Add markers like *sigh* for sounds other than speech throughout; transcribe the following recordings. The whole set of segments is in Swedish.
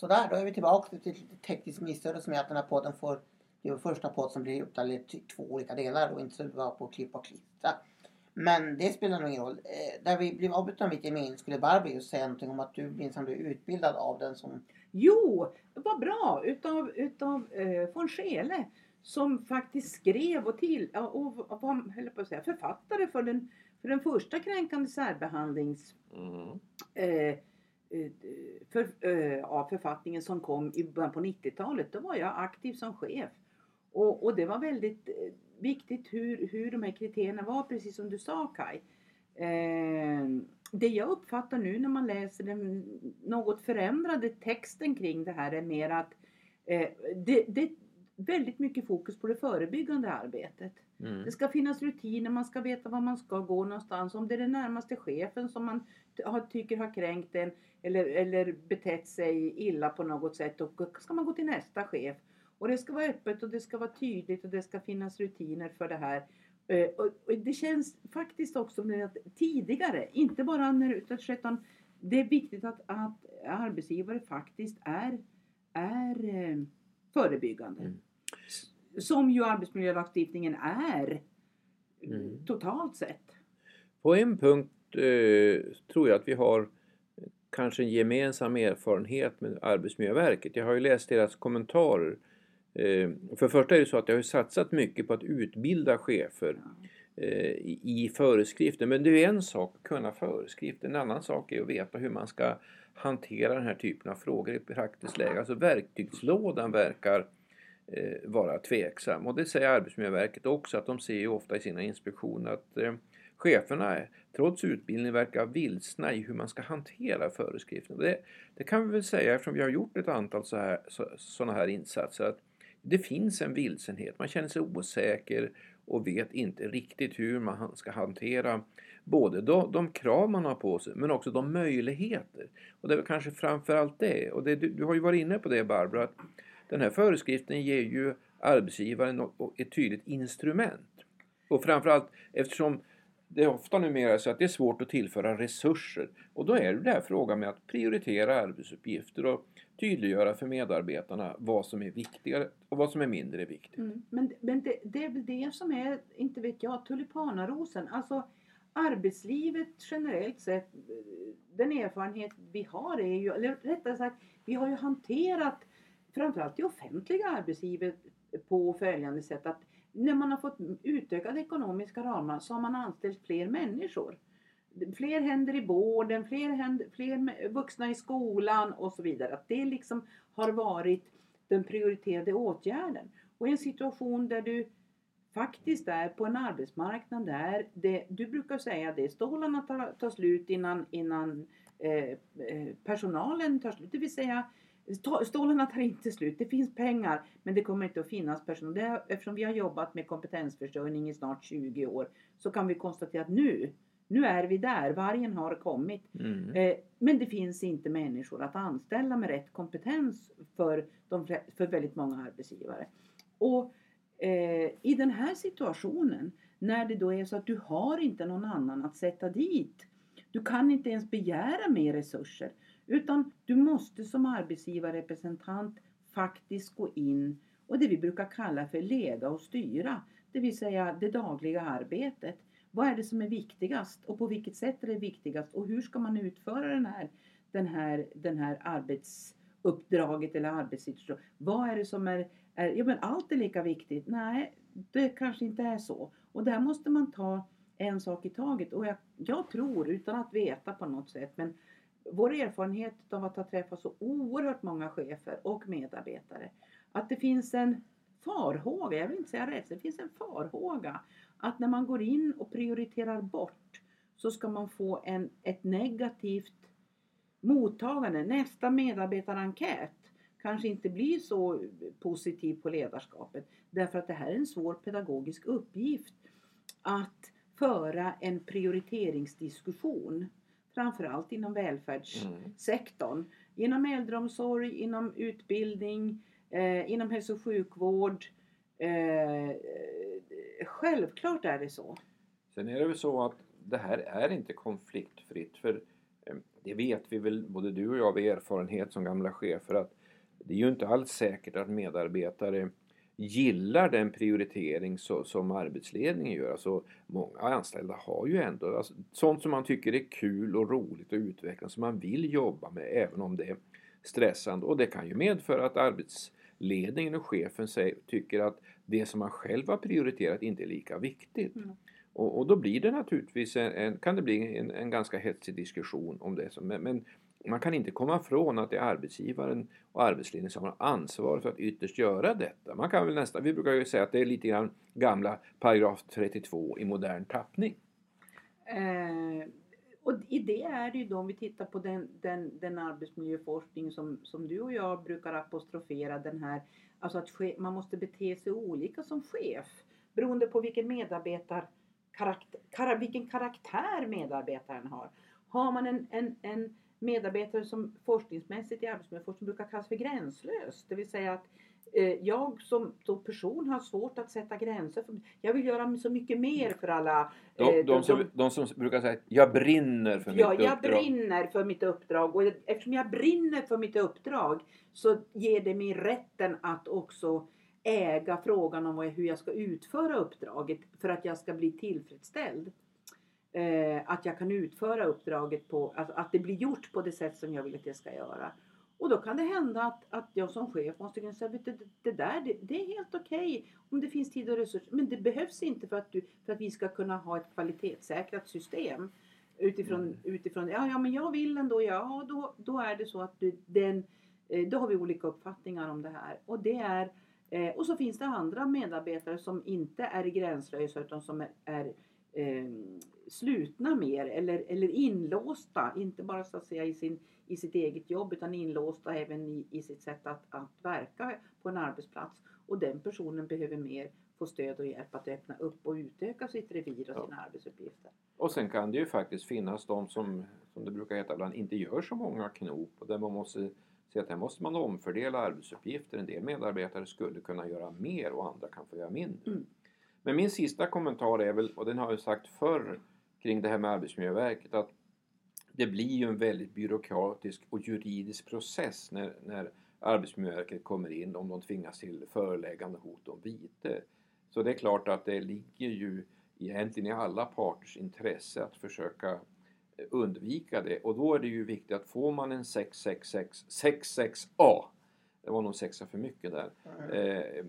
Sådär, då är vi tillbaka till lite tekniskt missöde som är att den här podden får det är första podd som blir uppdelad i två olika delar och inte så bara på klippa och klistra. Men det spelar nog ingen roll. Eh, där vi blev avbrutna mitt i meningen skulle Barbro säga någonting om att du minsann blev utbildad av den som... Jo, vad bra! Utav, utav eh, von Scheele som faktiskt skrev och till och var höll på att säga, författare för den, för den första kränkande särbehandlings mm. eh Eh, för, eh, av författningen som kom i början på 90-talet. Då var jag aktiv som chef. Och, och det var väldigt eh, viktigt hur, hur de här kriterierna var, precis som du sa Kai. Eh, det jag uppfattar nu när man läser den något förändrade texten kring det här är mer att eh, det, det väldigt mycket fokus på det förebyggande arbetet. Mm. Det ska finnas rutiner, man ska veta var man ska gå någonstans. Om det är den närmaste chefen som man har, tycker har kränkt en eller, eller betett sig illa på något sätt, då ska man gå till nästa chef. Och det ska vara öppet och det ska vara tydligt och det ska finnas rutiner för det här. Eh, och det känns faktiskt också att tidigare, inte bara när utan det är viktigt att, att arbetsgivare faktiskt är, är eh, förebyggande. Mm. Som ju arbetsmiljölagstiftningen är mm. totalt sett. På en punkt eh, tror jag att vi har kanske en gemensam erfarenhet med Arbetsmiljöverket. Jag har ju läst deras kommentarer Eh, för det första är det så att jag har satsat mycket på att utbilda chefer eh, i föreskrifter. Men det är en sak att kunna föreskrifter. En annan sak är att veta hur man ska hantera den här typen av frågor i praktiskt läge. Alltså verktygslådan verkar eh, Eh, vara tveksam. Och det säger Arbetsmiljöverket också att de ser ju ofta i sina inspektioner att eh, cheferna trots utbildning verkar vilsna i hur man ska hantera föreskrifterna. Det, det kan vi väl säga eftersom vi har gjort ett antal så här, så, sådana här insatser att det finns en vilsenhet. Man känner sig osäker och vet inte riktigt hur man ska hantera både de, de krav man har på sig men också de möjligheter. Och det är kanske framförallt det. Och det, du, du har ju varit inne på det Barbara, att den här föreskriften ger ju arbetsgivaren ett tydligt instrument. Och framförallt eftersom det är ofta numera så att det är svårt att tillföra resurser och då är det där frågan med att prioritera arbetsuppgifter och tydliggöra för medarbetarna vad som är viktigare och vad som är mindre viktigt. Mm. Men, men det, det, är väl det som är, inte vet jag, tulipanarosen. Alltså arbetslivet generellt sett, eh, den erfarenhet vi har är ju, eller rättare sagt, vi har ju hanterat framförallt det offentliga arbetslivet på följande sätt att när man har fått utökade ekonomiska ramar så har man anställt fler människor fler händer i vården, fler, händer, fler vuxna i skolan och så vidare. Att det liksom har varit den prioriterade åtgärden. Och i en situation där du faktiskt är på en arbetsmarknad där det, du brukar säga det, stålarna tar, tar slut innan, innan eh, eh personalen tar slut. Det vill säga Stålarna tar inte slut. Det finns pengar men det kommer inte att finnas personal. Det, eftersom vi har jobbat med kompetensförsörjning i snart 20 år så kan vi konstatera att nu nu är vi där, vargen har kommit. Mm. Eh, men det finns inte människor att anställa med rätt kompetens för, de, för väldigt många arbetsgivare. Och eh, i den här situationen, när det då är så att du har inte någon annan att sätta dit. Du kan inte ens begära mer resurser. Utan du måste som arbetsgivarrepresentant faktiskt gå in och det vi brukar kalla för leda och styra. Det vill säga det dagliga arbetet. Vad är det som är viktigast och på vilket sätt är det viktigast och hur ska man utföra den här, den här, den här arbetsuppdraget eller arbetssituationen? Vad är det som är, är ja men allt är lika viktigt. Nej, det kanske inte är så. Och där måste man ta en sak i taget. Och jag, jag tror, utan att veta på något sätt, men vår erfarenhet av att ha träffat så oerhört många chefer och medarbetare, att det finns en farhåga, jag vill inte säga rädsla, det finns en farhåga att när man går in och prioriterar bort så ska man få en, ett negativt mottagande. Nästa medarbetarenkät kanske inte blir så positiv på ledarskapet därför att det här är en svår pedagogisk uppgift att föra en prioriteringsdiskussion framförallt inom välfärdssektorn. Mm. Inom äldreomsorg, inom utbildning, eh, inom hälso och sjukvård, eh, självklart är det så. Sen är det väl så att det här är inte konfliktfritt. För eh, det vet vi väl både du och jag av erfarenhet som gamla chefer att det är ju inte alls säkert att medarbetare gillar den prioritering så, som arbetsledningen gör. Alltså, många anställda har ju ändå alltså, sånt som man tycker är kul och roligt och utvecklande som man vill jobba med även om det är stressande. Och det kan ju medföra att arbetsledningen och chefen säger, tycker att det som man själv har prioriterat inte är lika viktigt. Mm. Och, och, då blir det naturligtvis en, en kan det bli en, en, ganska hetsig diskussion om det. Men, men man kan inte komma ifrån att det är arbetsgivaren och arbetsledningen som har ansvar för att ytterst göra detta. Man kan väl nästan, vi brukar ju säga att det är lite grann gamla paragraf 32 i modern tappning. Eh, och i det är det ju då om vi tittar på den, den, den arbetsmiljöforskning som, som du och jag brukar apostrofera den här, alltså att chef, man måste bete sig olika som chef beroende på vilken medarbetar karaktär, vilken karaktär medarbetaren har. Har man en, en, en medarbetare som forskningsmässigt i arbetsmiljöforskning brukar kallas för gränslös. Det vill säga att eh, jag som, person har svårt att sätta gränser. Jag vill göra så mycket mer för alla. Eh, de, de, som, de, som, brukar säga jag brinner för ja, mitt uppdrag. Ja, jag brinner för mitt uppdrag. Och eftersom jag brinner för mitt uppdrag så ger det mig rätten att också äga frågan om hur jag ska utföra uppdraget för att jag ska bli tillfredsställd eh, att jag kan utföra uppdraget på, att, att det blir gjort på det sätt som jag vill att det ska göra. Och då kan det hända att, att jag som chef måste kunna säga det, det där det, det, är helt okej okay om det finns tid och resurser. Men det behövs inte för att, du, för att vi ska kunna ha ett kvalitetssäkrat system. Utifrån, mm. utifrån ja, ja men jag vill ändå, ja då, då är det så att du, den, eh, då har vi olika uppfattningar om det här. Och det är eh, och så finns det andra medarbetare som inte är gränslösa utan som är, är eh, slutna mer eller, eller inlåsta, inte bara så att säga i, sin, i sitt eget jobb utan inlåsta även i, i sitt sätt att, att verka på en arbetsplats. Och den personen behöver mer få stöd och hjälp att öppna upp och utöka sitt revir och ja. sina arbetsuppgifter. Och sen kan det ju faktiskt finnas de som, som det brukar heta ibland, inte gör så många knop och där man måste se att här måste man omfördela arbetsuppgifter. En del medarbetare skulle kunna göra mer och andra kan få göra mindre. Mm. Men min sista kommentar är väl, och den har jag sagt förr kring det här med Arbetsmiljöverket, att det blir ju en väldigt byråkratisk och juridisk process när, när Arbetsmiljöverket kommer in om de tvingas till föreläggande hot om vite. Så det är klart att det ligger ju egentligen i alla parters intresse att försöka undvika det och då är det ju viktigt att får man en 666 66A, det var nog sexa för mycket där, mm. eh,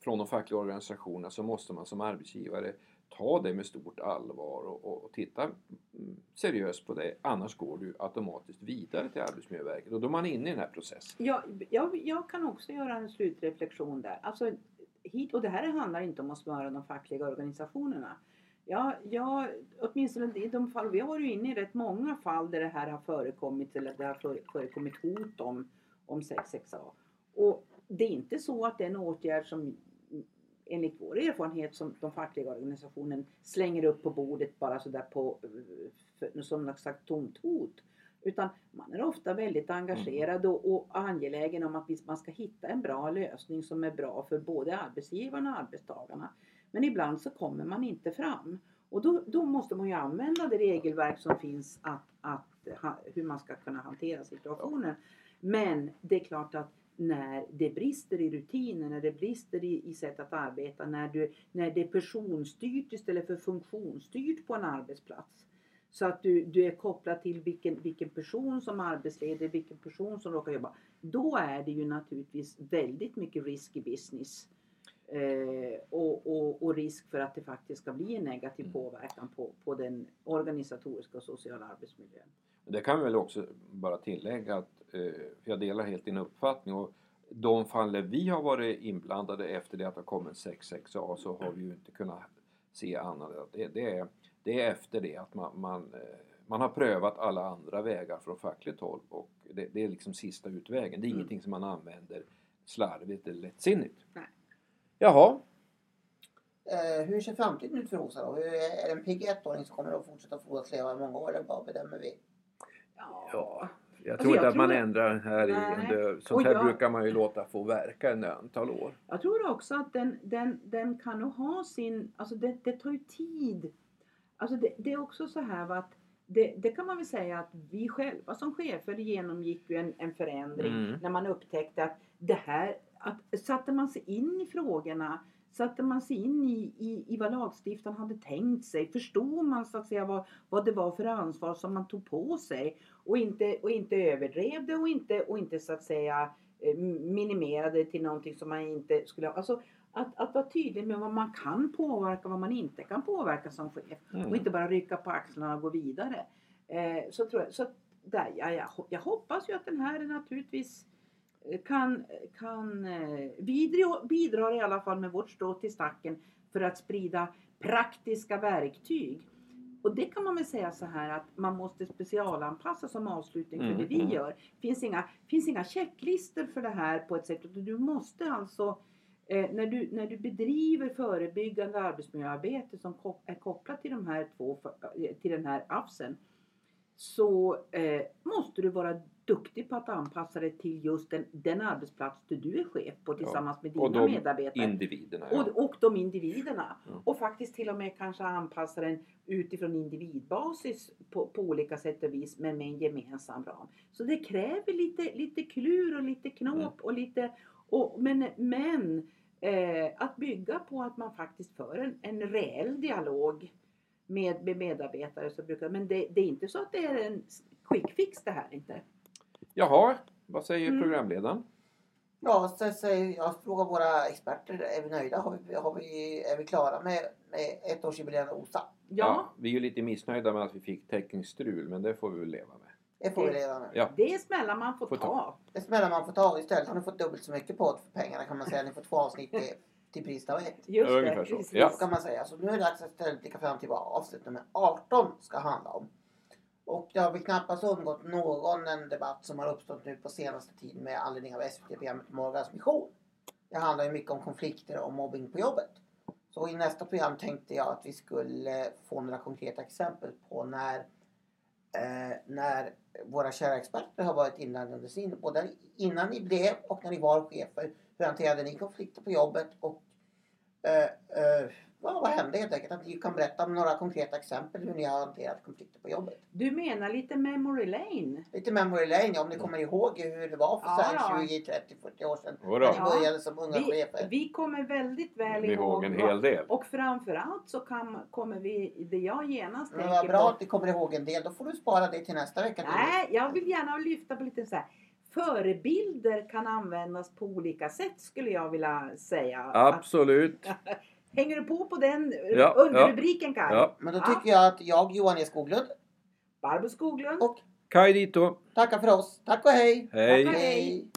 från de fackliga organisationerna så måste man som arbetsgivare ta det med stort allvar och, och, titta mm, seriöst på det. Annars går du automatiskt vidare till Arbetsmiljöverket och då är man inne i den här processen. Ja, jag, jag kan också göra en slutreflektion där. Alltså, hit, och det här handlar inte om att smöra de fackliga organisationerna. Ja, ja, åtminstone i de fall vi har varit inne i rätt många fall där det här har förekommit eller det har förekommit hot om, om 66A. Och det är inte så att det är en åtgärd som enligt vår erfarenhet som de fackliga organisationen slänger upp på bordet bara sådär på, eh, för, som något slags tomt hot. Utan man är ofta väldigt engagerad mm. och, och angelägen om att man ska hitta en bra lösning som är bra för både arbetsgivarna och arbetstagarna. Men ibland så kommer man inte fram. Och då, då måste man ju använda det regelverk som finns att, att, hur man ska kunna hantera situationen. Men det är klart att när det brister i rutiner, när det brister i, i sätt att arbeta, när, du, när det är personstyrt istället för funktionsstyrt på en arbetsplats. Så att du, du är kopplad till vilken, vilken person som arbetsleder, vilken person som råkar jobba. Då är det ju naturligtvis väldigt mycket risky business. Eh, och, och, och, risk för att det faktiskt ska bli en negativ mm. påverkan på, på den organisatoriska och sociala arbetsmiljön. Det kan vi väl också bara tillägga att Eh, jag delar helt din uppfattning. Och de fall där vi har varit inblandade efter det att det har kommit 66A så har vi ju inte kunnat se annat än att det, det, är, det är efter det att man, man, eh, man har prövat alla andra vägar från fackligt håll och det, det är liksom sista utvägen. Det är mm. ingenting som man använder slarvigt eller lättsinnigt. Nej. Jaha. Eh, hur ser framtiden ut för Rosa då? Är det en pigg ettåring som kommer att fortsätta frodas leva i många år eller vad bedömer vi? Ja, jag alltså, tror alltså, inte att man ändrar här nej. i en Sånt här jag, brukar man ju låta få verka ett antal år. Jag tror också att den, den, den kan nog ha sin... Alltså det, det tar ju tid. Alltså det, det är också så här att det, det kan man väl säga att vi själva som chefer genomgick ju en, en förändring Mm. när man upptäckte att det här, att satte man sig in i frågorna, satte man sig in i, i, i vad lagstiftaren hade tänkt sig, förstod man så att säga vad, vad det var för ansvar som man tog på sig och inte, och inte överdrev det och inte, och inte så att säga eh, minimerade till någonting som man inte skulle ha. Alltså, att, att vara tydlig med vad man kan påverka vad man inte kan påverka som chef. Mm. Och inte bara rycka på axlarna och gå vidare. Eh, så tror jag, så där, ja, jag, jag hoppas ju att den här naturligtvis eh, kan, kan eh, bidra, bidrar i alla fall med vårt strå till stacken för att sprida praktiska verktyg. Och det kan man väl säga så här att man måste specialanpassa som avslutning för Mm, det vi mm. gör. finns inga, finns inga checklistor för det här på ett sätt. Du måste alltså Eh, när, du, när du bedriver förebyggande arbetsmiljöarbete som kop- är kopplat till, de här två, eh, till den här AFSen så eh, måste du vara duktig på att anpassa dig till just den, den arbetsplats där du är chef på tillsammans med Och dina de medarbetare. Individerna. Ja. Och, och de individerna. Ja. Och faktiskt till och med kanske anpassa den utifrån individbasis på, på olika sätt och vis men med en gemensam ram. Så det kräver lite, lite klur och lite knåp Mm. och lite och, men, men eh, att bygga på att man faktiskt för en, en reell dialog med, med medarbetare. Så brukar, men det, det är inte så att det är en quick fix det här inte. Jaha, vad säger Mm. programledaren? Ja, så säger jag frågar våra experter, är vi nöjda? Har vi, har vi, är vi klara med, med ettårsjubileet av OSA? Ja, Vi är ju lite missnöjda med att vi fick täckningsstrul, men det får vi väl leva med. Det får vi leva med. Ja. det är smällar man får, Får ta. ta. Det smällar man får ta. Istället har ni fått dubbelt så mycket podd för pengarna kan man säga. Ni får två avsnitt till, till pris av ett. Just Ungefär det, så. precis. Ja. Så kan man säga. Så nu är det dags att istället blicka fram till vad avsnitt nummer 18 ska handla om. Och det har väl knappast undgått någon en debatt som har uppstått nu på senaste tiden med anledning av SVT-programmet Morgans mission. Det handlar ju mycket om konflikter och mobbing på jobbet. Så i nästa program tänkte jag att vi skulle eh, få några konkreta exempel på när, eh, när våra kära experter har varit inblandade sin, både innan ni blev och när ni var chefer. Hur hanterade ni konflikter på jobbet och eh, eh, vad, vad hände helt enkelt? Att ni kan berätta om några konkreta exempel hur ni har hanterat konflikter på jobbet. Du menar lite memory lane? Lite memory lane, ja, om ni kommer ihåg hur det var för Ja, så här ja. 20, 30, 40 år sedan. När ni Ja. började som unga Vi, chefer. vi kommer väldigt väl Vi ihåg en hel del. Och framförallt så kan, kommer vi, det jag genast Men tänker vad bra på. att ni kommer ihåg en del. Då får du spara det till nästa vecka. Nej, jag vill gärna lyfta på lite så här. Förebilder kan användas på olika sätt skulle jag vilja säga. Att, Absolut. *laughs* hänger du på på den Ja, underrubriken Kaj? Ja. Men då tycker jag att jag, Johan E Skoglund, Barbro Skoglund. och Kaj dito. tackar för oss. Tack och hej! Hej. Tack och hej.